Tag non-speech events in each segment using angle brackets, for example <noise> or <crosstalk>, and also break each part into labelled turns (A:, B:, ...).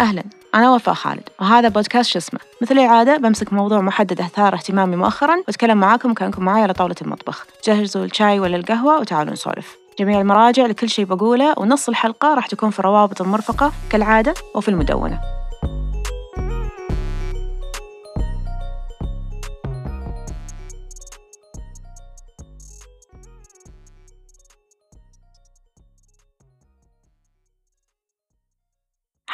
A: أهلا. أنا وفاء خالد. وهذا بودكاست شو اسمه؟ مثل العادة بمسك موضوع محدد أثار اهتمامي مؤخرا وأتكلم معاكم كأنكم معي على طاولة المطبخ. جهزوا الشاي ولا القهوة وتعالوا نسولف. جميع المراجع لكل شيء بقوله ونص الحلقة راح تكون في الروابط المرفقة كالعادة وفي المدونة.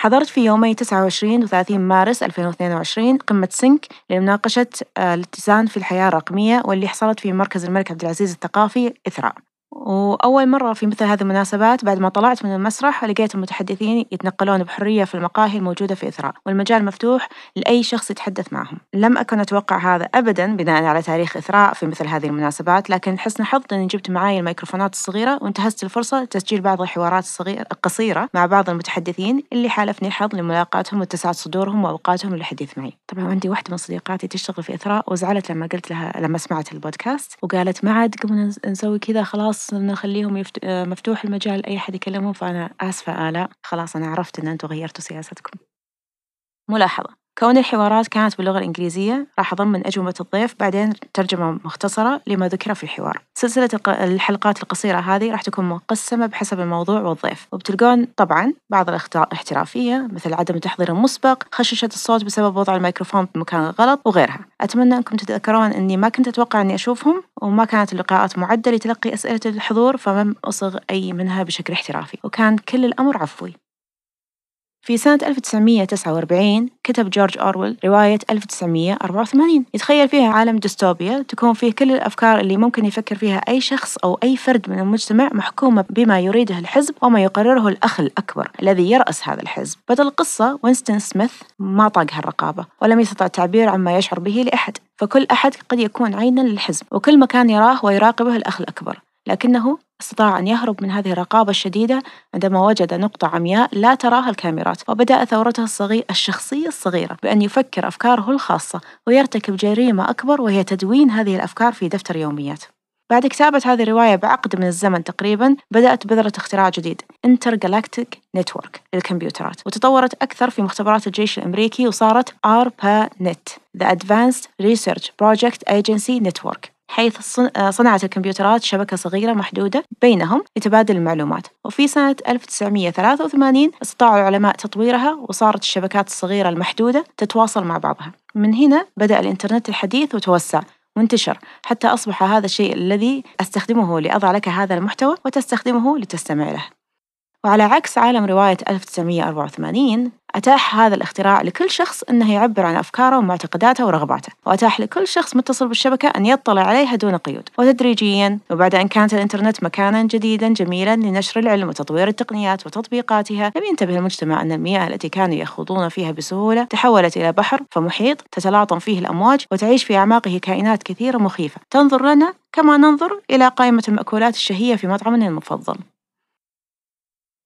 A: حضرت في يومي 29 و 30 مارس 2022 قمة سنك لمناقشة الاتزان في الحياة الرقمية واللي حصلت في مركز الملك عبد العزيز الثقافي إثراء. وأول مرة في مثل هذه المناسبات بعد ما طلعت من المسرح لقيت المتحدثين يتنقلون بحرية في المقاهي الموجودة في إثراء والمجال مفتوح لأي شخص يتحدث معهم. لم أكن أتوقع هذا أبدا بناء على تاريخ إثراء في مثل هذه المناسبات لكن حسن حظ أني جبت معي الميكروفونات الصغيرة وانتهزت الفرصة لتسجيل بعض الحوارات الصغيرة القصيرة مع بعض المتحدثين اللي حالفني الحظ لملاقاتهم واتساعة صدورهم وأوقاتهم للحديث معي. طبعا عندي واحدة من صديقاتي تشتغل في إثراء وزعلت لما قلت لها لما سمعت البودكاست وقالت ما عاد قمنا نسوي كذا خلاص نخليهم يفت... مفتوح المجال لأي أحد يكلمهم فأنا آسفة آلاء. خلاص أنا عرفت أن أنتم غيرتوا سياستكم. ملاحظة. كون الحوارات كانت باللغة الإنجليزية راح أضمن أجوبة الضيف بعدين ترجمة مختصرة لما ذكر في الحوار. سلسلة الحلقات القصيرة هذه راح تكون مقسمة بحسب الموضوع والضيف. وبتلقون طبعا بعض الاحترافية مثل عدم التحضير المسبق خششة الصوت بسبب وضع الميكروفون بمكان غلط وغيرها. أتمنى أنكم تتذكرون أني ما كنت أتوقع أني أشوفهم وما كانت اللقاءات معدة لتلقي أسئلة الحضور فمن أصغ أي منها بشكل احترافي. وكان كل الأمر عفوي. في سنة 1949 كتب جورج أورويل رواية 1984 يتخيل فيها عالم ديستوبيا تكون فيه كل الأفكار اللي ممكن يفكر فيها أي شخص أو أي فرد من المجتمع محكومة بما يريده الحزب وما يقرره الأخ الأكبر الذي يرأس هذا الحزب. بدل القصة وينستون سميث ما طاق هالرقابة ولم يستطع التعبير عما يشعر به لأحد فكل أحد قد يكون عينا للحزب وكل مكان يراه ويراقبه الأخ الأكبر. لكنه استطاع أن يهرب من هذه الرقابة الشديدة عندما وجد نقطة عمياء لا تراها الكاميرات وبدأ ثورته الصغير الشخصية الصغيرة بأن يفكر أفكاره الخاصة ويرتكب جريمة أكبر وهي تدوين هذه الأفكار في دفتر يوميات. بعد كتابة هذه الرواية بعقد من الزمن تقريبا بدأت بذرة اختراع جديد Intergalactic Network للكمبيوترات وتطورت أكثر في مختبرات الجيش الأمريكي وصارت ARPANET The Advanced Research Project Agency Network. حيث صنعت الكمبيوترات شبكة صغيرة محدودة بينهم لتبادل المعلومات. وفي سنة 1983 استطاعوا العلماء تطويرها وصارت الشبكات الصغيرة المحدودة تتواصل مع بعضها. من هنا بدأ الإنترنت الحديث وتوسع وانتشر حتى أصبح هذا الشيء الذي أستخدمه لأضع لك هذا المحتوى وتستخدمه لتستمع له. وعلى عكس عالم رواية 1984 أتاح هذا الاختراع لكل شخص أنه يعبر عن أفكاره ومعتقداته ورغباته. وأتاح لكل شخص متصل بالشبكة أن يطلع عليها دون قيود. وتدريجيا وبعد أن كانت الإنترنت مكانا جديدا جميلا لنشر العلم وتطوير التقنيات وتطبيقاتها لم ينتبه المجتمع أن المياه التي كانوا يخوضون فيها بسهولة تحولت إلى بحر فمحيط تتلاطم فيه الأمواج وتعيش في أعماقه كائنات كثيرة مخيفة. تنظر لنا كما ننظر إلى قائمة المأكولات الشهية في مطعمنا المفضل.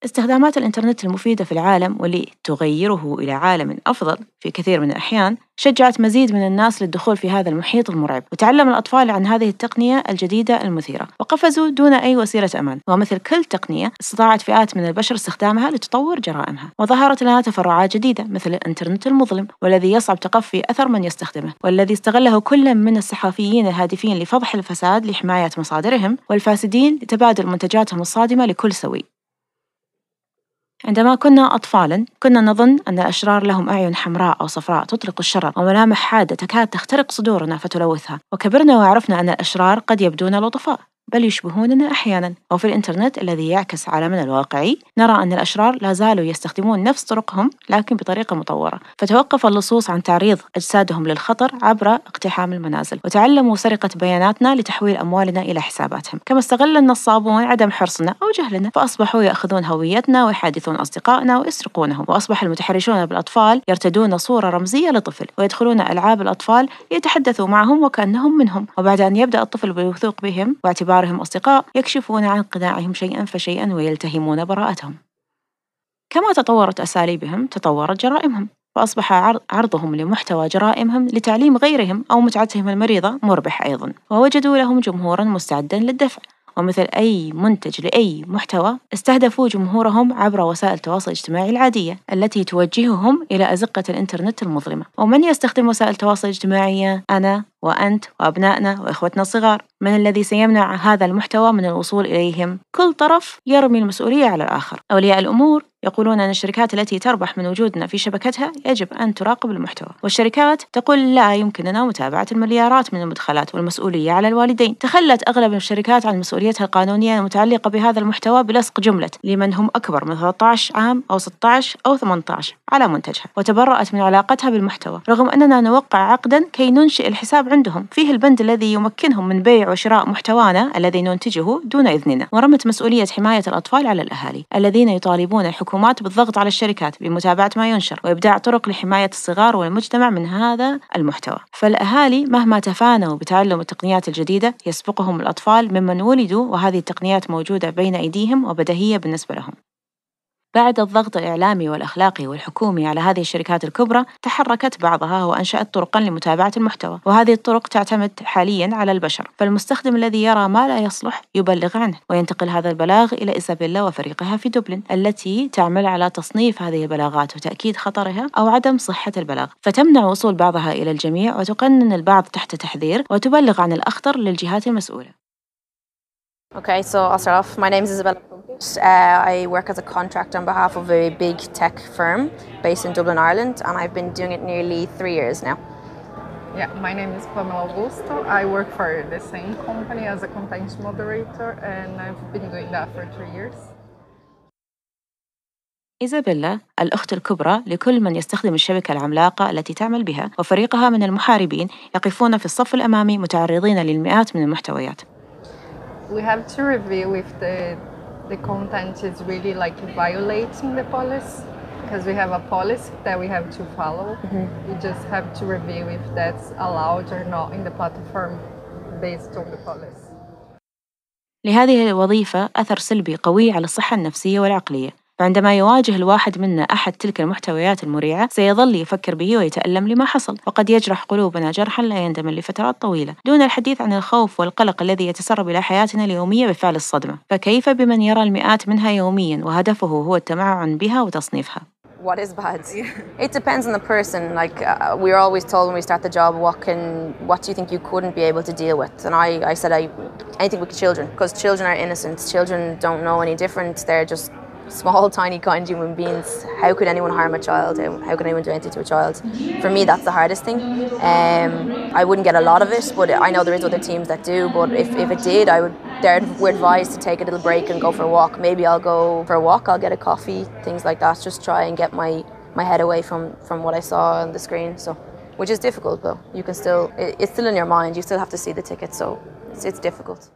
A: استخدامات الإنترنت المفيدة في العالم واللي تغيره إلى عالم أفضل في كثير من الأحيان شجعت مزيد من الناس للدخول في هذا المحيط المرعب. وتعلم الأطفال عن هذه التقنية الجديدة المثيرة. وقفزوا دون أي وسيلة أمان. ومثل كل تقنية استطاعت فئات من البشر استخدامها لتطور جرائمها. وظهرت لنا تفرعات جديدة مثل الإنترنت المظلم والذي يصعب تقفي أثر من يستخدمه. والذي استغله كل من الصحفيين الهادفين لفضح الفساد لحماية مصادرهم والفاسدين لتبادل منتجاتهم الصادمة لكل سوي. عندما كنا أطفالا كنا نظن أن الأشرار لهم أعين حمراء أو صفراء تطلق الشرر وملامح حادة تكاد تخترق صدورنا فتلوثها. وكبرنا وعرفنا أن الأشرار قد يبدون لطفاء. بل يشبهوننا أحيانا. وفي الإنترنت الذي يعكس عالمنا الواقعي نرى أن الأشرار لا زالوا يستخدمون نفس طرقهم لكن بطريقة مطورة. فتوقف اللصوص عن تعريض أجسادهم للخطر عبر اقتحام المنازل. وتعلموا سرقة بياناتنا لتحويل أموالنا إلى حساباتهم. كما استغل النصابون عدم حرصنا أو جهلنا فأصبحوا يأخذون هويتنا ويحادثون أصدقائنا ويسرقونهم. وأصبح المتحرشون بالأطفال يرتدون صورة رمزية لطفل ويدخلون ألعاب الأطفال ليتحدثوا معهم وكأنهم منهم. وبعد أن يبدأ الطفل بالوثوق بهم واعتبار باعتبارهم أصدقاء يكشفون عن قناعهم شيئا فشيئا ويلتهمون براءتهم. كما تطورت أساليبهم تطورت جرائمهم فأصبح عرضهم لمحتوى جرائمهم لتعليم غيرهم أو متعتهم المريضة مربح أيضا. ووجدوا لهم جمهورا مستعدا للدفع. ومثل أي منتج لأي محتوى استهدفوا جمهورهم عبر وسائل التواصل الاجتماعي العادية التي توجههم إلى أزقة الإنترنت المظلمة. ومن يستخدم وسائل التواصل الاجتماعي؟ أنا. وأنت وأبنائنا وإخوتنا الصغار من الذي سيمنع هذا المحتوى من الوصول إليهم؟ كل طرف يرمي المسؤولية على الآخر. أولياء الأمور يقولون أن الشركات التي تربح من وجودنا في شبكتها يجب أن تراقب المحتوى. والشركات تقول لا يمكننا متابعة المليارات من المدخلات والمسؤولية على الوالدين. تخلت أغلب الشركات عن مسؤوليتها القانونية المتعلقة بهذا المحتوى بلصق جملة لمن هم أكبر من 13 عام أو 16 أو 18 على منتجها وتبرأت من علاقتها بالمحتوى. رغم أننا نوقع عقدا كي ننشئ الحساب عندهم. فيه البند الذي يمكنهم من بيع وشراء محتوانا الذي ننتجه دون إذننا. ورمت مسؤولية حماية الأطفال على الأهالي الذين يطالبون الحكومات بالضغط على الشركات بمتابعة ما ينشر وإبداع طرق لحماية الصغار والمجتمع من هذا المحتوى. فالأهالي مهما تفانوا بتعلم التقنيات الجديدة يسبقهم الأطفال ممن ولدوا وهذه التقنيات موجودة بين أيديهم وبديهية بالنسبة لهم. بعد الضغط الإعلامي والأخلاقي والحكومي على هذه الشركات الكبرى تحركت بعضها وأنشأت طرقا لمتابعة المحتوى. وهذه الطرق تعتمد حاليا على البشر. فالمستخدم الذي يرى ما لا يصلح يبلغ عنه وينتقل هذا البلاغ إلى إيزابيلا وفريقها في دوبلن التي تعمل على تصنيف هذه البلاغات وتأكيد خطرها أو عدم صحة البلاغ. فتمنع وصول بعضها إلى الجميع وتقنن البعض تحت تحذير وتبلغ عن الأخطر للجهات المسؤولة.
B: Okay, so I'll start off. My name is Isabella Uh, I work as a contractor on behalf of a big tech firm based in Dublin, Ireland, and I've been doing it nearly three years now.
C: Yeah, my name is Pamela Augusto. I work for the same company as a content moderator, and I've been doing that for three years.
A: إيزابيلا الأخت الكبرى لكل من يستخدم الشبكة العملاقة التي تعمل بها وفريقها من المحاربين يقفون في الصف الأمامي متعرضين للمئات من المحتويات.
C: We have to review if the the content is really like violating the policy because we have a policy that we have to follow. Mm-hmm. We just have to review if that's allowed or not in the platform based on the policy.
A: لهذه الوظيفة أثر سلبي قوي على الصحة النفسية والعقلية فعندما يواجه الواحد منا أحد تلك المحتويات المريعة سيظل يفكر به ويتألم لما حصل وقد يجرح قلوبنا جرحا لا يندمل لفترات طويلة دون الحديث عن الخوف والقلق الذي يتسرب إلى حياتنا اليومية بفعل الصدمة فكيف بمن يرى المئات منها يوميا وهدفه هو التمعن بها وتصنيفها
B: what is bad. It depends on the person. Like uh, we are always told when we start the job, what can, what do you think you couldn't be able to deal with? And I, I said I, anything with children, because children are innocent. Children don't know any different. They're just small, tiny, kind human beings. How could anyone harm a child? How could anyone do anything to a child? For me, that's the hardest thing. Um, I wouldn't get a lot of it, but I know there is other teams that do. But if, if it did, I would. We're advised to take a little break and go for a walk. Maybe I'll go for a walk. I'll get a coffee, things like that. Just try and get my my head away from from what I saw on the screen. So, which is difficult, but you can still. It, it's still in your mind. You still have to see the ticket, so it's, it's difficult.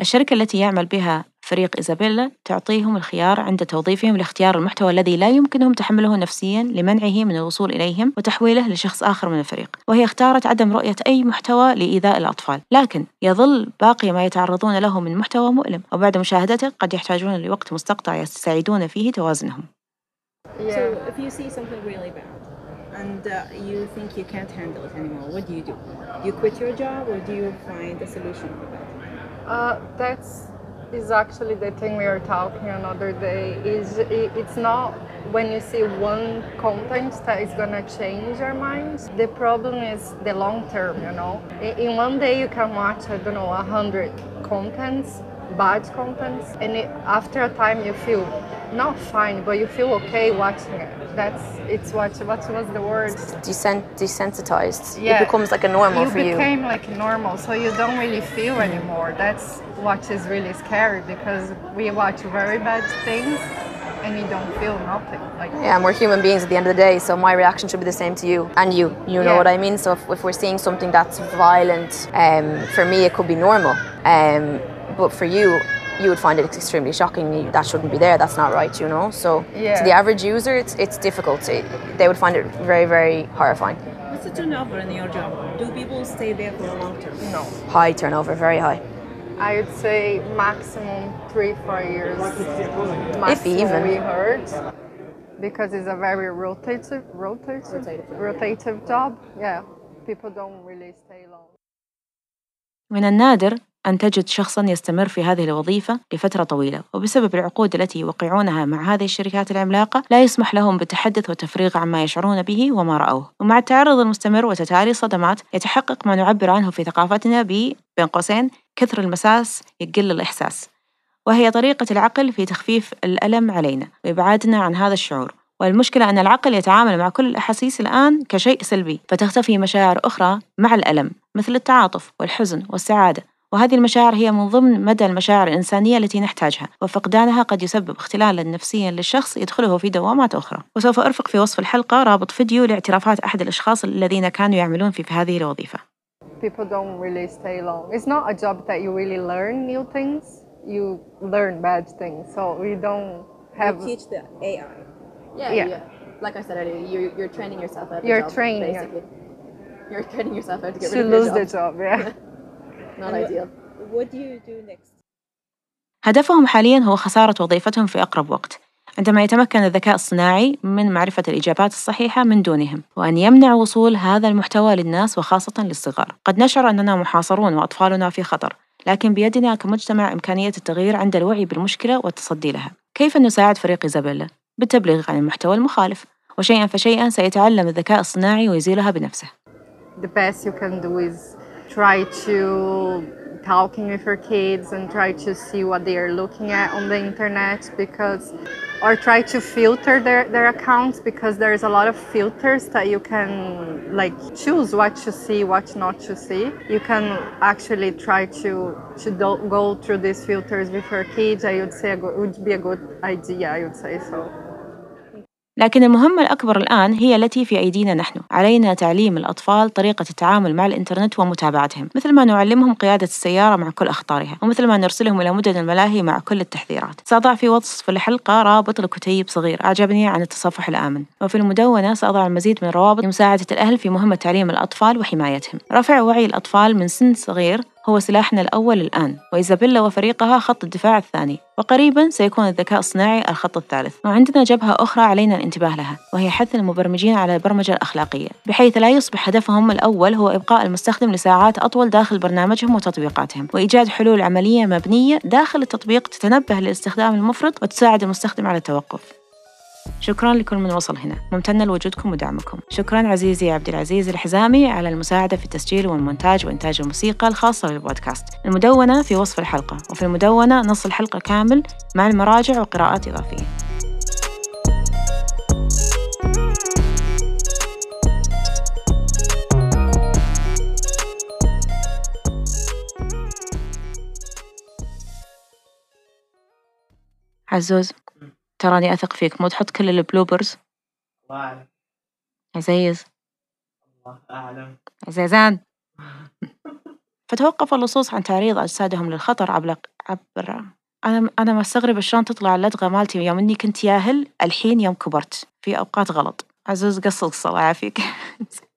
A: الشركة التي يعمل بها فريق إيزابيلا تعطيهم الخيار عند توظيفهم لاختيار المحتوى الذي لا يمكنهم تحمله نفسيا لمنعه من الوصول إليهم وتحويله لشخص آخر من الفريق وهي اختارت عدم رؤية أي محتوى لإيذاء الأطفال لكن يظل باقي ما يتعرضون له من محتوى مؤلم وبعد مشاهدته قد يحتاجون لوقت مستقطع يستعيدون فيه توازنهم
D: Yeah. So if you see something really bad and uh, you think you can't handle it anymore, what do you do? Do you quit your job or do you find a solution for that?
C: Uh, that's is actually the thing we were talking another day is it's not when you see one content that is gonna change your minds. The problem is the long term you know? In one day you can watch i don't know a hundred contents bad contents and it, after a time you feel not fine but you feel okay watching it that's it's what what was the word
B: Desens- desensitized yeah. it becomes like a normal
C: you
B: for you
C: it became like normal so you don't really feel anymore that's what is really scary because we watch very bad things and you don't feel nothing. Like
B: yeah, and we're human beings at the end of the day, so my reaction should be the same to you and you. You know yeah. what I mean? So if, if, we're seeing something that's violent, um, for me it could be normal, um, but for you You would find it extremely shocking. That shouldn't be there. That's not right, you know. So, yeah. to the average user, it's it's difficult. It, they would find it very, very horrifying.
D: What's the turnover in your job? Do people stay there for a long term?
C: No.
B: High turnover, very high.
C: I would say maximum three, four years. Maximum
B: if even.
C: We heard because it's a very rotative, rotative, rotative, rotative job. Yeah, people don't really stay long.
A: من النادر أن تجد شخصا يستمر في هذه الوظيفة لفترة طويلة وبسبب العقود التي يوقعونها مع هذه الشركات العملاقة لا يسمح لهم بالتحدث والتفريغ عما يشعرون به وما رأوه. ومع التعرض المستمر وتتالي الصدمات يتحقق ما نعبر عنه في ثقافتنا ب بين قوسين كثر المساس يقل الإحساس. وهي طريقة العقل في تخفيف الألم علينا وإبعادنا عن هذا الشعور. والمشكلة أن العقل يتعامل مع كل الأحاسيس الآن كشيء سلبي فتختفي مشاعر أخرى مع الألم مثل التعاطف والحزن والسعادة. وهذه المشاعر هي من ضمن مدى المشاعر الإنسانية التي نحتاجها وفقدانها قد يسبب اختلالا نفسيا للشخص يدخله في دوامات أخرى وسوف أرفق في وصف الحلقة رابط فيديو لاعترافات أحد الأشخاص الذين كانوا يعملون في هذه الوظيفة
C: People don't really stay long. It's not a job that you really learn new things. You learn bad things. So we don't have.
D: You teach the AI.
B: Yeah,
C: Yeah.
B: yeah. Like I said earlier, you're, you're training yourself out
C: You're
B: job,
C: training, yeah.
B: basically. You're training yourself out to get
C: to
B: rid of your
C: lose
B: job.
C: the job. Yeah.
B: Not
D: And
B: ideal.
D: What do you do next?
A: هدفهم حاليا هو خسارة وظيفتهم في أقرب وقت عندما يتمكن الذكاء الصناعي من معرفة الإجابات الصحيحة من دونهم وأن يمنع وصول هذا المحتوى للناس وخاصة للصغار قد نشعر أننا محاصرون وأطفالنا في خطر لكن بيدنا كمجتمع إمكانية التغيير عند الوعي بالمشكلة والتصدي لها كيف نساعد فريق إيزابيلا؟ بالتبليغ عن المحتوى المخالف وشيئا فشيئا سيتعلم الذكاء الصناعي ويزيلها بنفسه
C: the best you can do is try to talking with your kids and try to see what they are looking at on the internet because or try to filter their, their accounts because there's a lot of filters that you can like choose what to see what not to see. You can actually try to to do, go through these filters with your kids. I would say good, would be a good idea i would say so
A: لكن المهمة الأكبر الآن هي التي في أيدينا نحن. علينا تعليم الأطفال طريقة التعامل مع الإنترنت ومتابعتهم مثل ما نعلمهم قيادة السيارة مع كل أخطارها ومثل ما نرسلهم إلى مدن الملاهي مع كل التحذيرات. سأضع في وصف الحلقة رابط لكتيب صغير أعجبني عن التصفح الآمن. وفي المدونة سأضع المزيد من الروابط لمساعدة الأهل في مهمة تعليم الأطفال وحمايتهم. رفع وعي الأطفال من سن صغير هو سلاحنا الأول الآن وإيزابيلا وفريقها خط الدفاع الثاني وقريبا سيكون الذكاء الصناعي الخط الثالث. وعندنا جبهة أخرى علينا الانتباه لها وهي حث المبرمجين على البرمجة الأخلاقية بحيث لا يصبح هدفهم الأول هو إبقاء المستخدم لساعات أطول داخل برنامجهم وتطبيقاتهم وإيجاد حلول عملية مبنية داخل التطبيق تتنبه للاستخدام المفرط وتساعد المستخدم على التوقف. شكرا لكل من وصل هنا. ممتنة لوجودكم ودعمكم. شكرا عزيزي عبد العزيز الحزامي على المساعدة في التسجيل والمونتاج وإنتاج الموسيقى الخاصة بالبودكاست. المدونة في وصف الحلقة وفي المدونة نص الحلقة كامل مع المراجع وقراءات إضافية. عزوز. تراني أثق فيك. مو تحط كل البلوبرز؟
E: الله أعلم.
A: عزيز.
E: الله أعلم.
A: عزيزان. <laughs> فتوقف اللصوص عن تعريض أجسادهم للخطر عبر عبر أنا أنا مستغربة شلون تطلع اللدغة مالتي يوم إني كنت ياهل الحين يوم كبرت. في أوقات غلط. عزوز قص القصة الله يعافيك. <laughs>